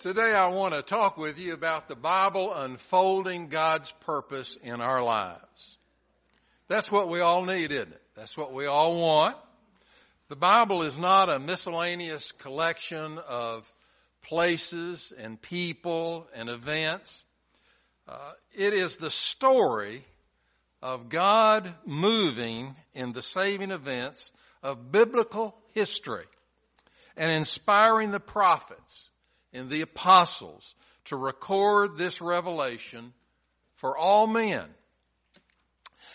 Today I want to talk with you about the Bible unfolding God's purpose in our lives. That's what we all need, isn't it? That's what we all want. The Bible is not a miscellaneous collection of places and people and events. Uh, it is the story of God moving in the saving events of biblical history and inspiring the prophets and the apostles to record this revelation for all men.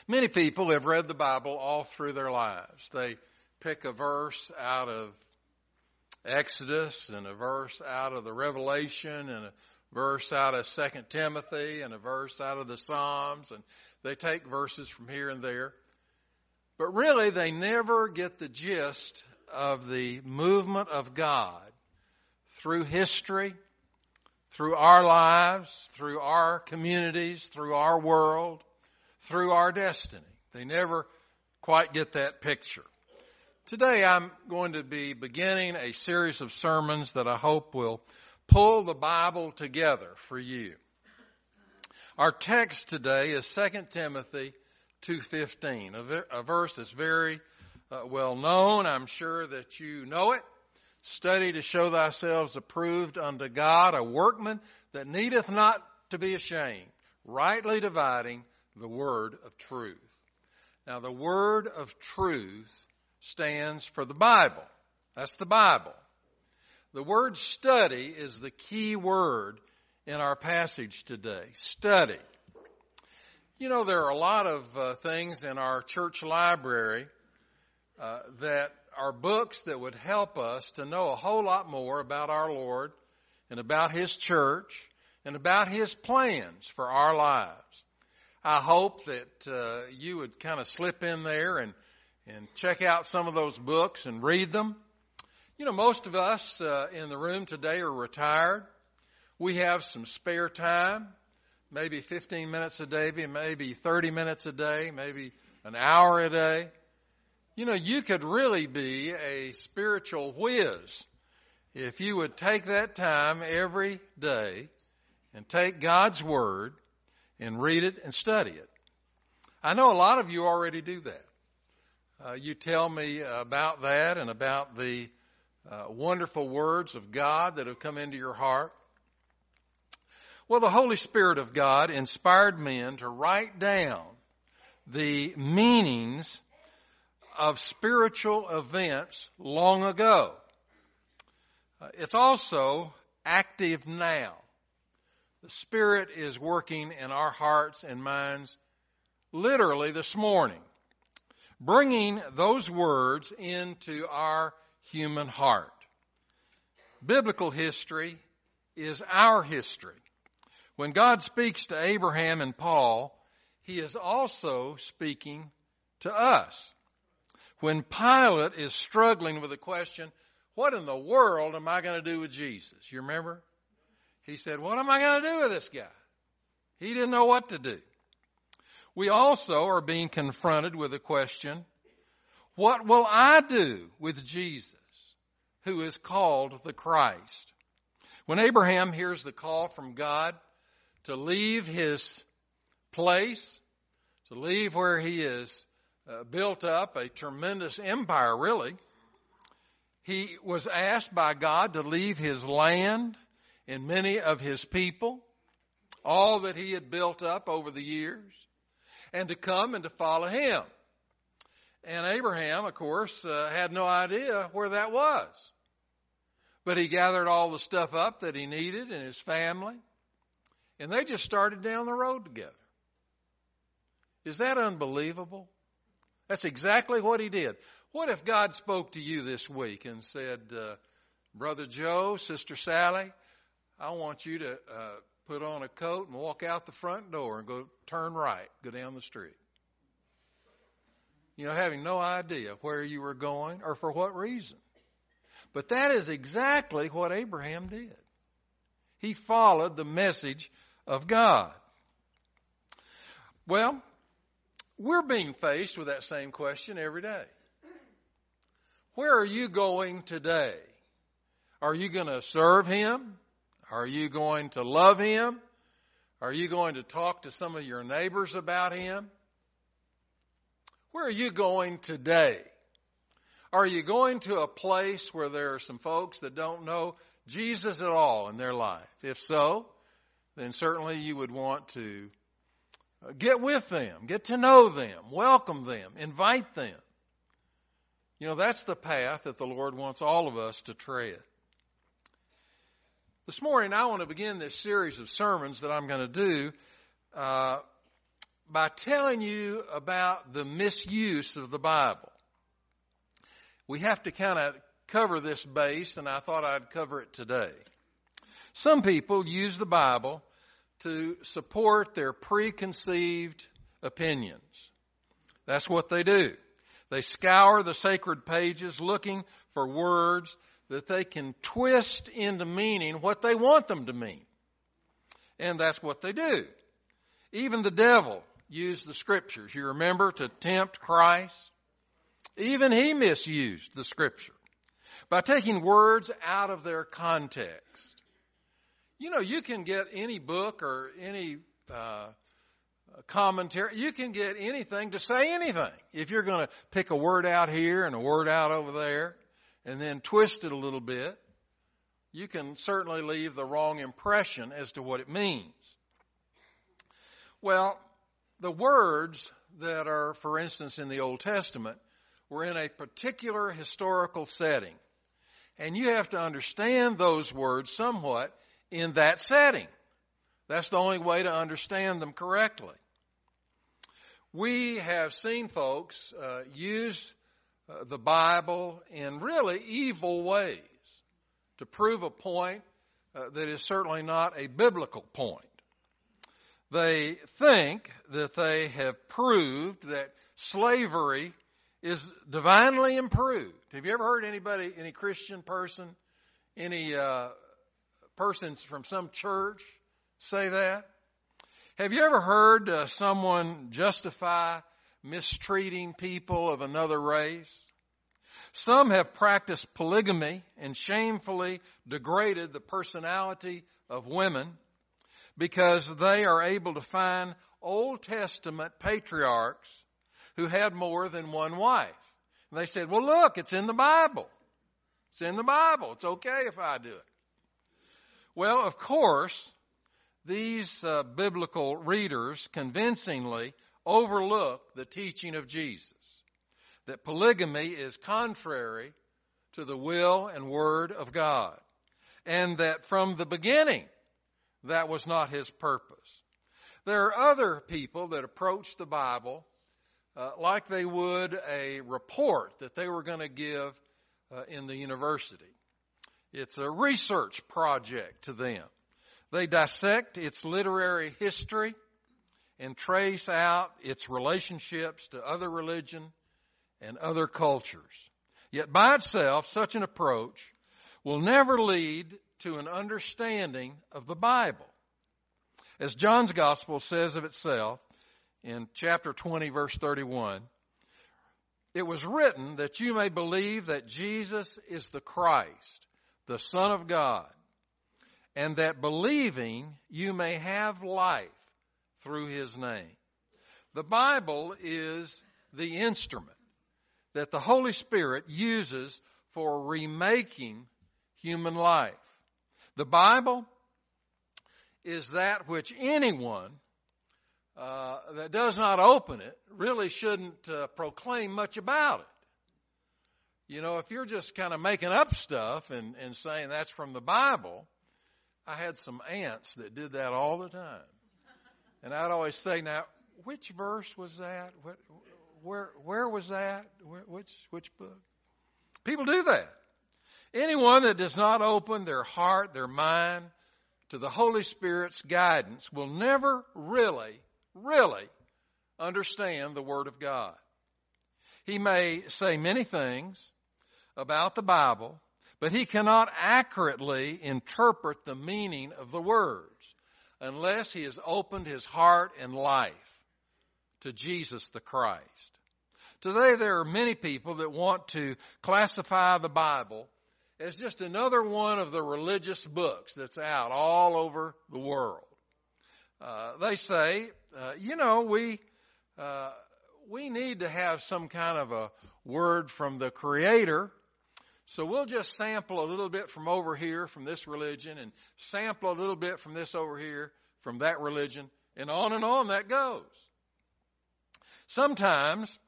Many people have read the Bible all through their lives. They pick a verse out of Exodus and a verse out of the Revelation and a verse out of Second Timothy and a verse out of the Psalms and they take verses from here and there. But really they never get the gist of the movement of God through history, through our lives, through our communities, through our world, through our destiny. They never quite get that picture. Today I'm going to be beginning a series of sermons that I hope will pull the Bible together for you. Our text today is 2 Timothy 2.15, a, verse that's very uh, well known. I'm sure that you know it. Study to show thyself approved unto God, a workman that needeth not to be ashamed, rightly dividing the word of truth. Now, the word of truth stands for the Bible. That's the Bible. The word study is the key word in our passage today. Study. You know, there are a lot of uh, things in our church library uh, that are books that would help us to know a whole lot more about our Lord and about His church and about His plans for our lives. I hope that uh, you would kind of slip in there and and check out some of those books and read them. You know, most of us uh, in the room today are retired. We have some spare time, maybe 15 minutes a day, maybe 30 minutes a day, maybe an hour a day. You know, you could really be a spiritual whiz if you would take that time every day and take God's Word and read it and study it. I know a lot of you already do that. Uh, you tell me about that and about the uh, wonderful words of God that have come into your heart. Well, the Holy Spirit of God inspired men to write down the meanings of spiritual events long ago. Uh, it's also active now. The Spirit is working in our hearts and minds literally this morning, bringing those words into our human heart. Biblical history is our history. When God speaks to Abraham and Paul, he is also speaking to us when Pilate is struggling with the question, what in the world am I going to do with Jesus? You remember? He said, what am I going to do with this guy? He didn't know what to do. We also are being confronted with the question, what will I do with Jesus, who is called the Christ? When Abraham hears the call from God to leave his place, to leave where he is uh, built up a tremendous empire, really. He was asked by God to leave his land and many of his people, all that he had built up over the years, and to come and to follow him. And Abraham, of course, uh, had no idea where that was. But he gathered all the stuff up that he needed and his family, and they just started down the road together. Is that unbelievable? That's exactly what he did. What if God spoke to you this week and said, uh, Brother Joe, Sister Sally, I want you to uh, put on a coat and walk out the front door and go turn right, go down the street. You know, having no idea where you were going or for what reason. But that is exactly what Abraham did. He followed the message of God. Well, we're being faced with that same question every day. Where are you going today? Are you going to serve Him? Are you going to love Him? Are you going to talk to some of your neighbors about Him? Where are you going today? Are you going to a place where there are some folks that don't know Jesus at all in their life? If so, then certainly you would want to get with them, get to know them, welcome them, invite them. You know, that's the path that the Lord wants all of us to tread. This morning, I want to begin this series of sermons that I'm going to do uh, by telling you about the misuse of the Bible. We have to kind of cover this base, and I thought I'd cover it today. Some people use the Bible to support their preconceived opinions. That's what they do. They scour the sacred pages looking for words that they can twist into meaning what they want them to mean. And that's what they do. Even the devil used the scriptures, you remember, to tempt Christ. Even he misused the scripture by taking words out of their context. You know, you can get any book or any uh, commentary. You can get anything to say anything. If you're going to pick a word out here and a word out over there and then twist it a little bit, you can certainly leave the wrong impression as to what it means. Well, the words that are, for instance, in the Old Testament were in a particular historical setting. And you have to understand those words somewhat in that setting. That's the only way to understand them correctly. We have seen folks uh, use uh, the Bible in really evil ways to prove a point uh, that is certainly not a biblical point. They think that they have proved that slavery is divinely improved. Have you ever heard anybody, any Christian person, any uh, persons from some church say that? Have you ever heard uh, someone justify mistreating people of another race? Some have practiced polygamy and shamefully degraded the personality of women because they are able to find Old Testament patriarchs who had more than one wife. And they said, well, look, it's in the Bible. It's in the Bible. It's okay if I do it. Well, of course, these uh, biblical readers convincingly overlook the teaching of Jesus that polygamy is contrary to the will and word of God, and that from the beginning that was not his purpose. There are other people that approach the Bible uh, like they would a report that they were going to give uh, in the university. It's a research project to them. They dissect its literary history and trace out its relationships to other religion and other cultures. Yet by itself, such an approach will never lead to an understanding of the Bible. As John's Gospel says of itself, in chapter 20 verse 31. It was written that you may believe that Jesus is the Christ, the Son of God, and that believing you may have life through His name. The Bible is the instrument that the Holy Spirit uses for remaking human life. The Bible is that which anyone uh, that does not open it really shouldn't uh, proclaim much about it. You know, if you're just kind of making up stuff and, and saying that's from the Bible, I had some aunts that did that all the time. And I'd always say, now, which verse was that? What, where, where was that? Where, which, which book? People do that. Anyone that does not open their heart, their mind to the Holy Spirit's guidance will never really really understand the Word of God. He may say many things about the Bible, but he cannot accurately interpret the meaning of the words unless he has opened his heart and life to Jesus the Christ. Today there are many people that want to classify the Bible as just another one of the religious books that's out all over the world. Uh, they say, uh, you know, we uh, we need to have some kind of a word from the Creator. So we'll just sample a little bit from over here from this religion and sample a little bit from this over here from that religion and on and on that goes. Sometimes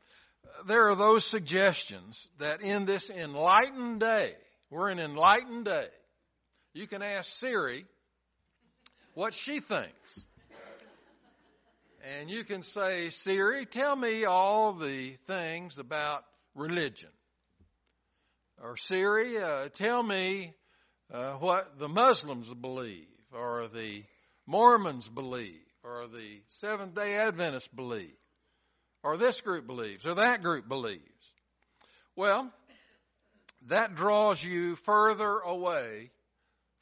uh, there are those suggestions that in this enlightened day, we're an enlightened day, you can ask Siri what she thinks. And you can say, Siri, tell me all the things about religion. Or Siri, uh, tell me uh, what the Muslims believe, or the Mormons believe, or the Seventh day Adventists believe or this group believes, or that group believes. Well, that draws you further away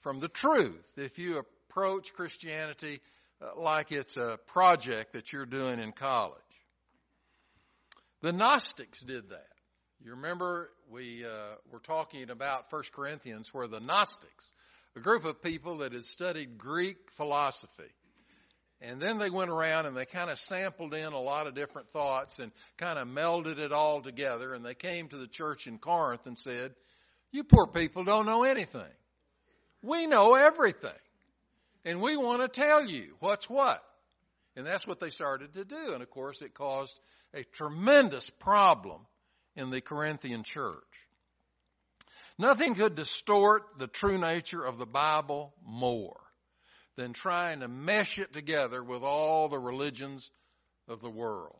from the truth if you approach Christianity uh, like it's a project that you're doing in college. The Gnostics did that. You remember we uh, were talking about 1 Corinthians where the Gnostics, a group of people that had studied Greek philosophy, and then they went around and they kind of sampled in a lot of different thoughts and kind of melded it all together. And they came to the church in Corinth and said, You poor people don't know anything. We know everything. And we want to tell you what's what. And that's what they started to do. And of course, it caused a tremendous problem in the Corinthian church. Nothing could distort the true nature of the Bible more than trying to mesh it together with all the religions of the world.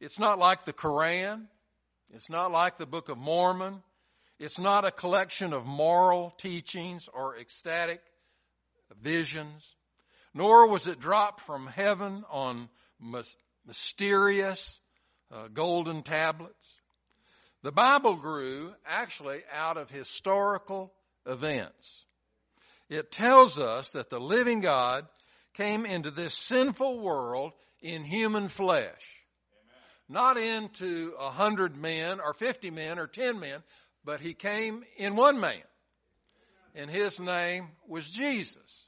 It's not like the Koran. It's not like the Book of Mormon. It's not a collection of moral teachings or ecstatic visions, nor was it dropped from heaven on mysterious uh, golden tablets. The Bible grew actually out of historical events. It tells us that the living God came into this sinful world in human flesh. Amen. Not into a hundred men or fifty men or ten men, but he came in one man. And his name was Jesus.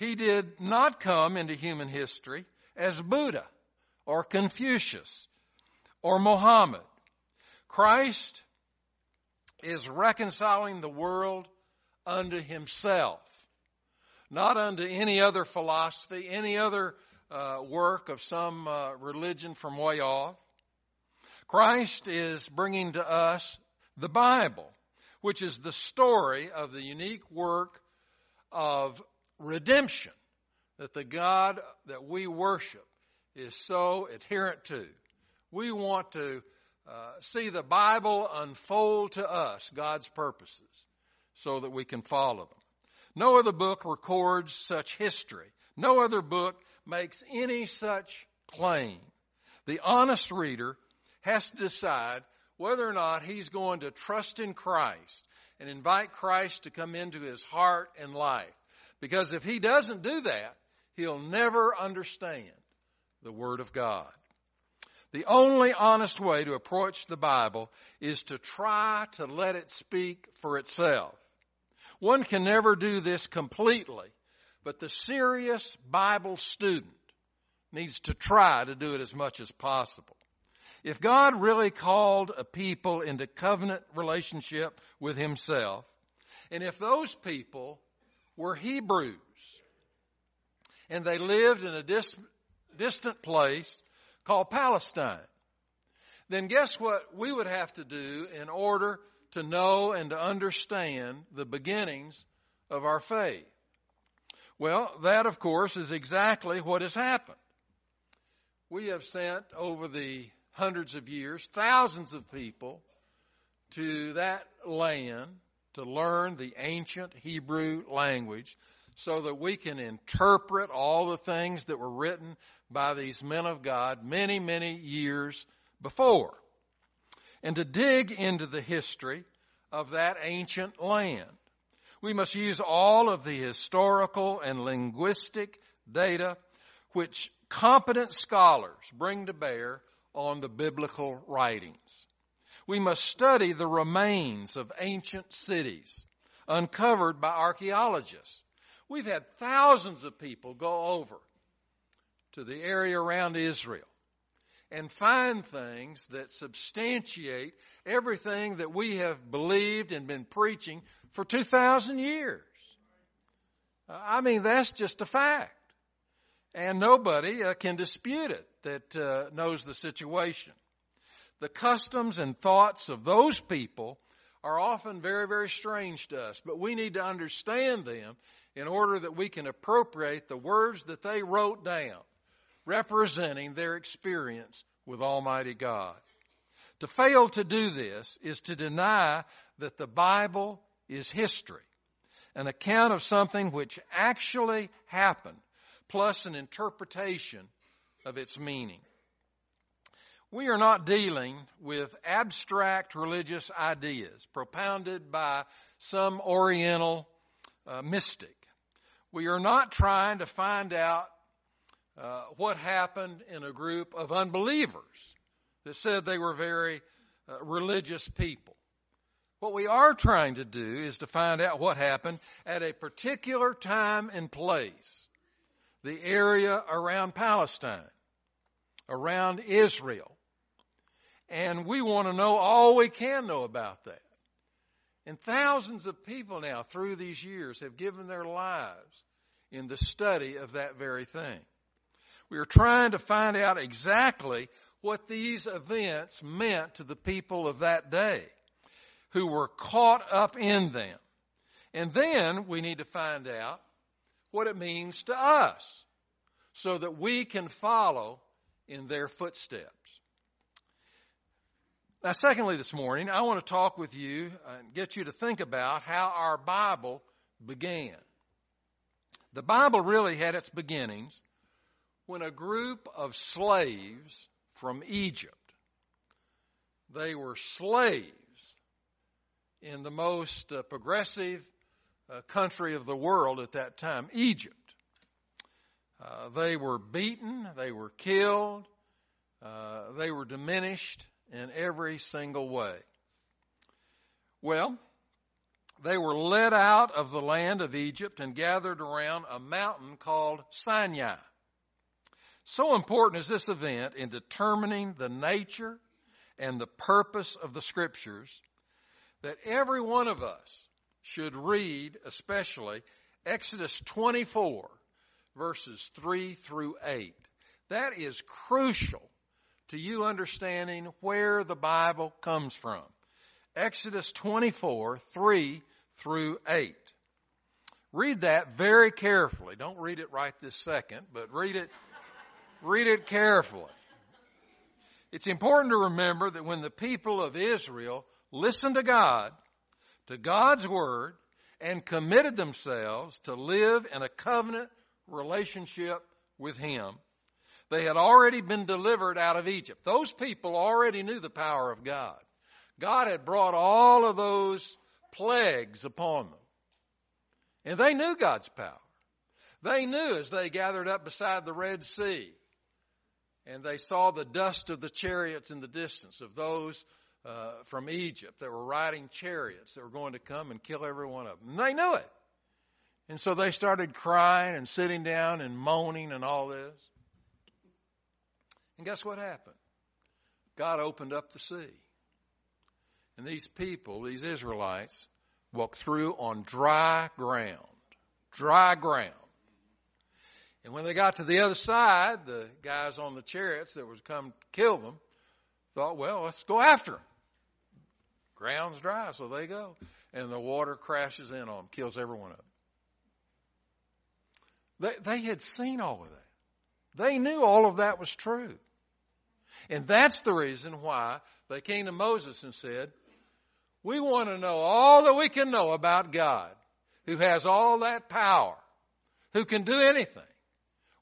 Amen. He did not come into human history as Buddha or Confucius or Mohammed. Christ is reconciling the world unto himself, not unto any other philosophy, any other uh, work of some uh, religion from way off. Christ is bringing to us the Bible, which is the story of the unique work of redemption that the God that we worship is so adherent to. We want to uh, see the Bible unfold to us God's purposes so that we can follow them. No other book records such history. No other book makes any such claim. The honest reader has to decide whether or not he's going to trust in Christ and invite Christ to come into his heart and life. Because if he doesn't do that, he'll never understand the Word of God. The only honest way to approach the Bible is to try to let it speak for itself. One can never do this completely, but the serious Bible student needs to try to do it as much as possible. If God really called a people into covenant relationship with Himself, and if those people were Hebrews, and they lived in a dis- distant place called Palestine, then guess what we would have to do in order to know and to understand the beginnings of our faith. Well, that of course is exactly what has happened. We have sent over the hundreds of years thousands of people to that land to learn the ancient Hebrew language so that we can interpret all the things that were written by these men of God many, many years before and to dig into the history of that ancient land. We must use all of the historical and linguistic data which competent scholars bring to bear on the biblical writings. We must study the remains of ancient cities uncovered by archaeologists. We've had thousands of people go over to the area around Israel and find things that substantiate everything that we have believed and been preaching for 2,000 years. I mean, that's just a fact. And nobody uh, can dispute it that uh, knows the situation. The customs and thoughts of those people are often very, very strange to us, but we need to understand them in order that we can appropriate the words that they wrote down, representing their experience with Almighty God. To fail to do this is to deny that the Bible is history, an account of something which actually happened, plus an interpretation of its meaning. We are not dealing with abstract religious ideas propounded by some Oriental uh, mystic. We are not trying to find out uh, what happened in a group of unbelievers that said they were very uh, religious people. What we are trying to do is to find out what happened at a particular time and place, the area around Palestine, around Israel. And we want to know all we can know about that. And thousands of people now through these years have given their lives in the study of that very thing. We are trying to find out exactly what these events meant to the people of that day who were caught up in them. And then we need to find out what it means to us so that we can follow in their footsteps. Now, secondly, this morning, I want to talk with you and get you to think about how our Bible began. The Bible really had its beginnings when a group of slaves from Egypt, they were slaves in the most uh, progressive uh, country of the world at that time, Egypt. Uh, they were beaten, they were killed, uh, they were diminished in every single way. Well, they were led out of the land of Egypt and gathered around a mountain called Sinai. So important is this event in determining the nature and the purpose of the scriptures that every one of us should read, especially Exodus 24, verses 3 through 8. That is crucial to you understanding where the Bible comes from. Exodus 24, 3 through 8. Read that very carefully. Don't read it right this second, but read it Read it carefully. It's important to remember that when the people of Israel listened to God, to God's Word, and committed themselves to live in a covenant relationship with Him, they had already been delivered out of Egypt. Those people already knew the power of God. God had brought all of those plagues upon them. And they knew God's power. They knew as they gathered up beside the Red Sea and they saw the dust of the chariots in the distance of those uh, from Egypt that were riding chariots that were going to come and kill every one of them. And they knew it. And so they started crying and sitting down and moaning and all this. And guess what happened? God opened up the sea. And these people, these Israelites, walked through on dry ground. Dry ground. And when they got to the other side, the guys on the chariots that was come kill them thought, well, let's go after them. Ground's dry, so they go. And the water crashes in on them, kills every one of them. They, they had seen all of that. They knew all of that was true. And that's the reason why they came to Moses and said, we want to know all that we can know about God, who has all that power, who can do anything.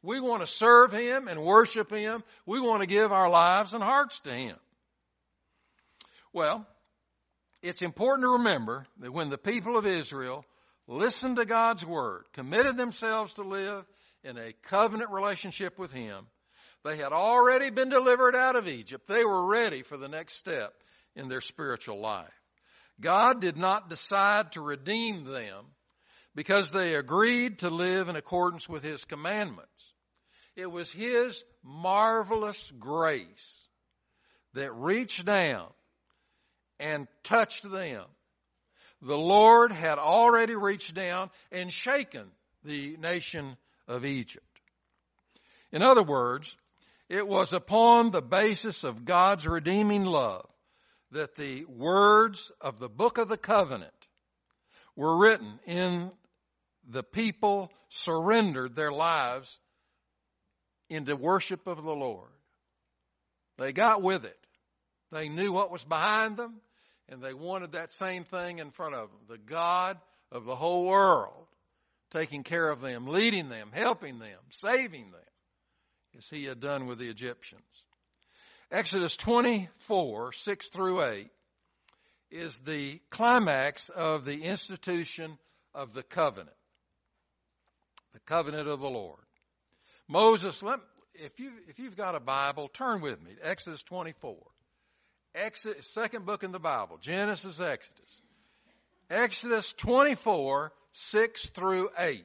We want to serve Him and worship Him. We want to give our lives and hearts to Him. Well, it's important to remember that when the people of Israel listened to God's Word, committed themselves to live in a covenant relationship with Him, they had already been delivered out of Egypt. They were ready for the next step in their spiritual life. God did not decide to redeem them because they agreed to live in accordance with His commandments. It was His marvelous grace that reached down and touched them. The Lord had already reached down and shaken the nation of Egypt. In other words, it was upon the basis of God's redeeming love that the words of the book of the covenant were written in the people surrendered their lives into worship of the Lord. They got with it. They knew what was behind them and they wanted that same thing in front of them. The God of the whole world taking care of them, leading them, helping them, saving them, as he had done with the Egyptians. Exodus 24, 6 through 8, is the climax of the institution of the covenant. The covenant of the Lord. Moses, let, if, you, if you've got a Bible, turn with me to Exodus 24. Exodus, second book in the Bible, Genesis, Exodus. Exodus 24, 6 through 8.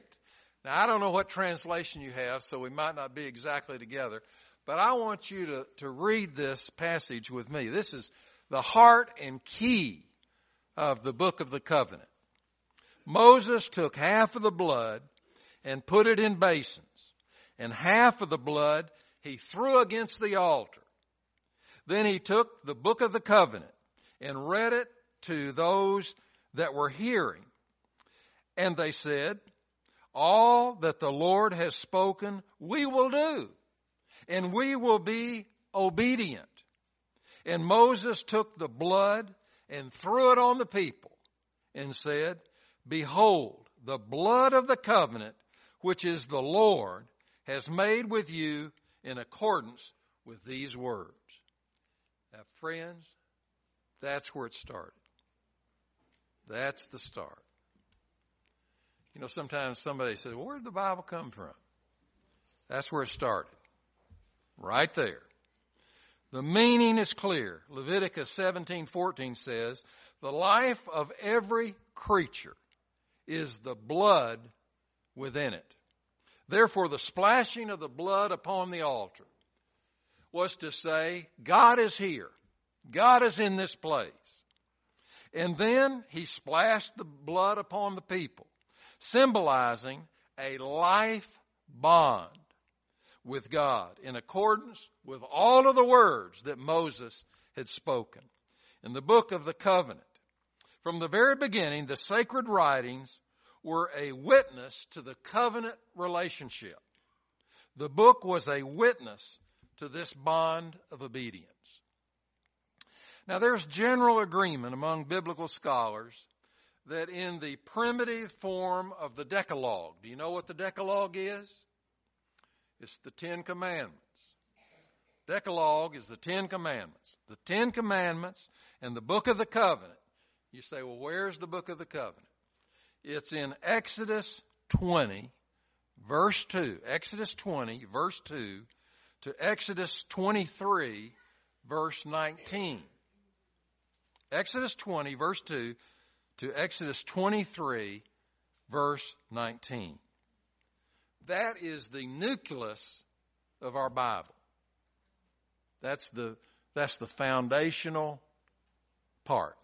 Now, I don't know what translation you have, so we might not be exactly together, but I want you to, to read this passage with me. This is the heart and key of the book of the covenant. Moses took half of the blood and put it in basins, and half of the blood he threw against the altar. Then he took the book of the covenant and read it to those that were hearing. And they said, All that the Lord has spoken, we will do, and we will be obedient. And Moses took the blood and threw it on the people and said, Behold, the blood of the covenant, which is the Lord, has made with you in accordance with these words. Now, friends, that's where it started. That's the start. You know, sometimes somebody says, well, where did the Bible come from? That's where it started. Right there. The meaning is clear. Leviticus 17:14 says, "The life of every creature is the blood within it. Therefore the splashing of the blood upon the altar was to say, God is here. God is in this place. And then he splashed the blood upon the people, symbolizing a life bond with God in accordance with all of the words that Moses had spoken. In the book of the covenant, from the very beginning, the sacred writings were a witness to the covenant relationship. The book was a witness to this bond of obedience. Now, there's general agreement among biblical scholars that in the primitive form of the Decalogue, do you know what the Decalogue is? It's the Ten Commandments. Decalogue is the Ten Commandments. The Ten Commandments and the Book of the Covenant. You say, well, where's the Book of the Covenant? It's in Exodus 20, verse 2. Exodus 20, verse 2 to Exodus 23, verse 19. Exodus 20, verse 2 to Exodus 23, verse 19. That is the nucleus of our Bible. That's the, that's the foundational part.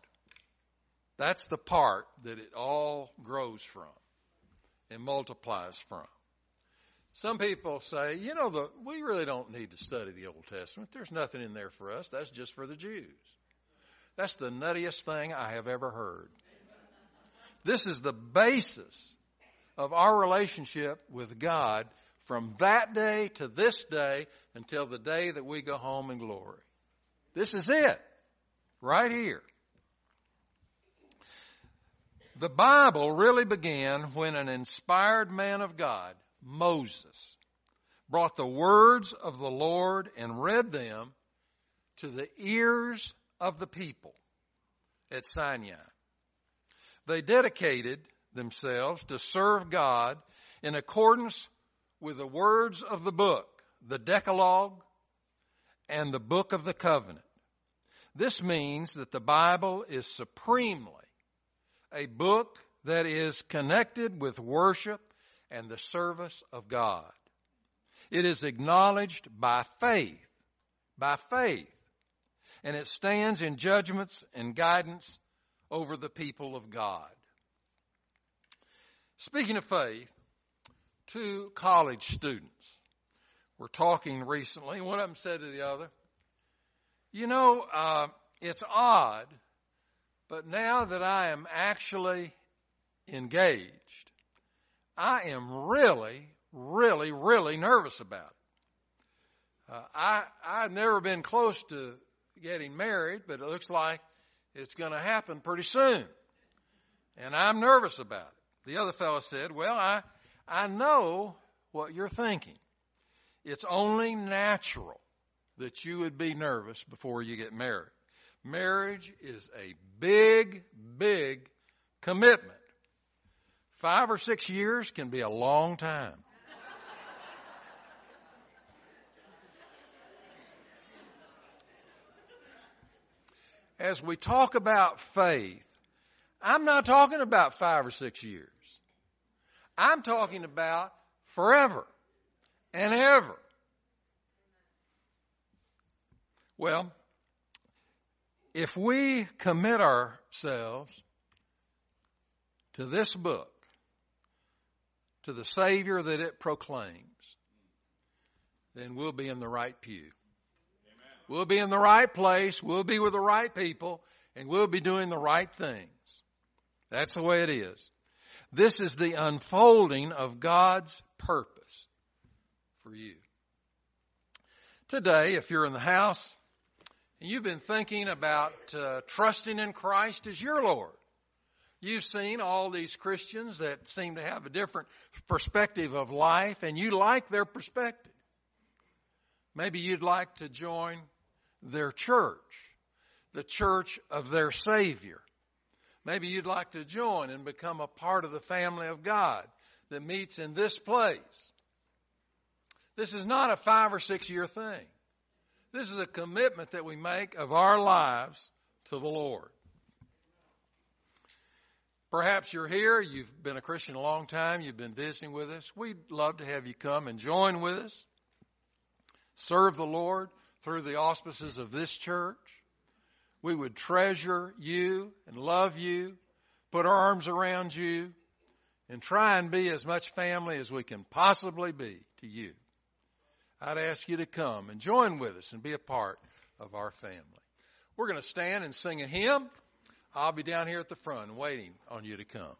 That's the part that it all grows from and multiplies from. Some people say, you know, the, we really don't need to study the Old Testament. There's nothing in there for us. That's just for the Jews. That's the nuttiest thing I have ever heard. This is the basis of our relationship with God from that day to this day until the day that we go home in glory. This is it. Right here. The Bible really began when an inspired man of God Moses brought the words of the Lord and read them to the ears of the people at Sinai. They dedicated themselves to serve God in accordance with the words of the book, the Decalogue, and the book of the covenant. This means that the Bible is supremely a book that is connected with worship and the service of God. It is acknowledged by faith, by faith, and it stands in judgments and guidance over the people of God. Speaking of faith, two college students were talking recently, one of them said to the other, You know, uh, it's odd, but now that I am actually engaged, I am really, really, really nervous about it. Uh, I I've never been close to getting married, but it looks like it's going to happen pretty soon, and I'm nervous about it. The other fellow said, "Well, I I know what you're thinking. It's only natural that you would be nervous before you get married. Marriage is a big, big commitment. Five or six years can be a long time. As we talk about faith, I'm not talking about five or six years. I'm talking about forever and ever. Well, if we commit ourselves to this book, to the Savior that it proclaims, then we'll be in the right pew. We'll be in the right place, we'll be with the right people, and we'll be doing the right things. That's the way it is. This is the unfolding of God's purpose for you. Today, if you're in the house and you've been thinking about uh, trusting in Christ as your Lord, You've seen all these Christians that seem to have a different perspective of life, and you like their perspective. Maybe you'd like to join their church, the church of their Savior. Maybe you'd like to join and become a part of the family of God that meets in this place. This is not a five or six year thing. This is a commitment that we make of our lives to the Lord. Perhaps you're here, you've been a Christian a long time, you've been visiting with us. We'd love to have you come and join with us. Serve the Lord through the auspices of this church. We would treasure you and love you, put our arms around you, and try and be as much family as we can possibly be to you. I'd ask you to come and join with us and be a part of our family. We're going to stand and sing a hymn. I'll be down here at the front waiting on you to come.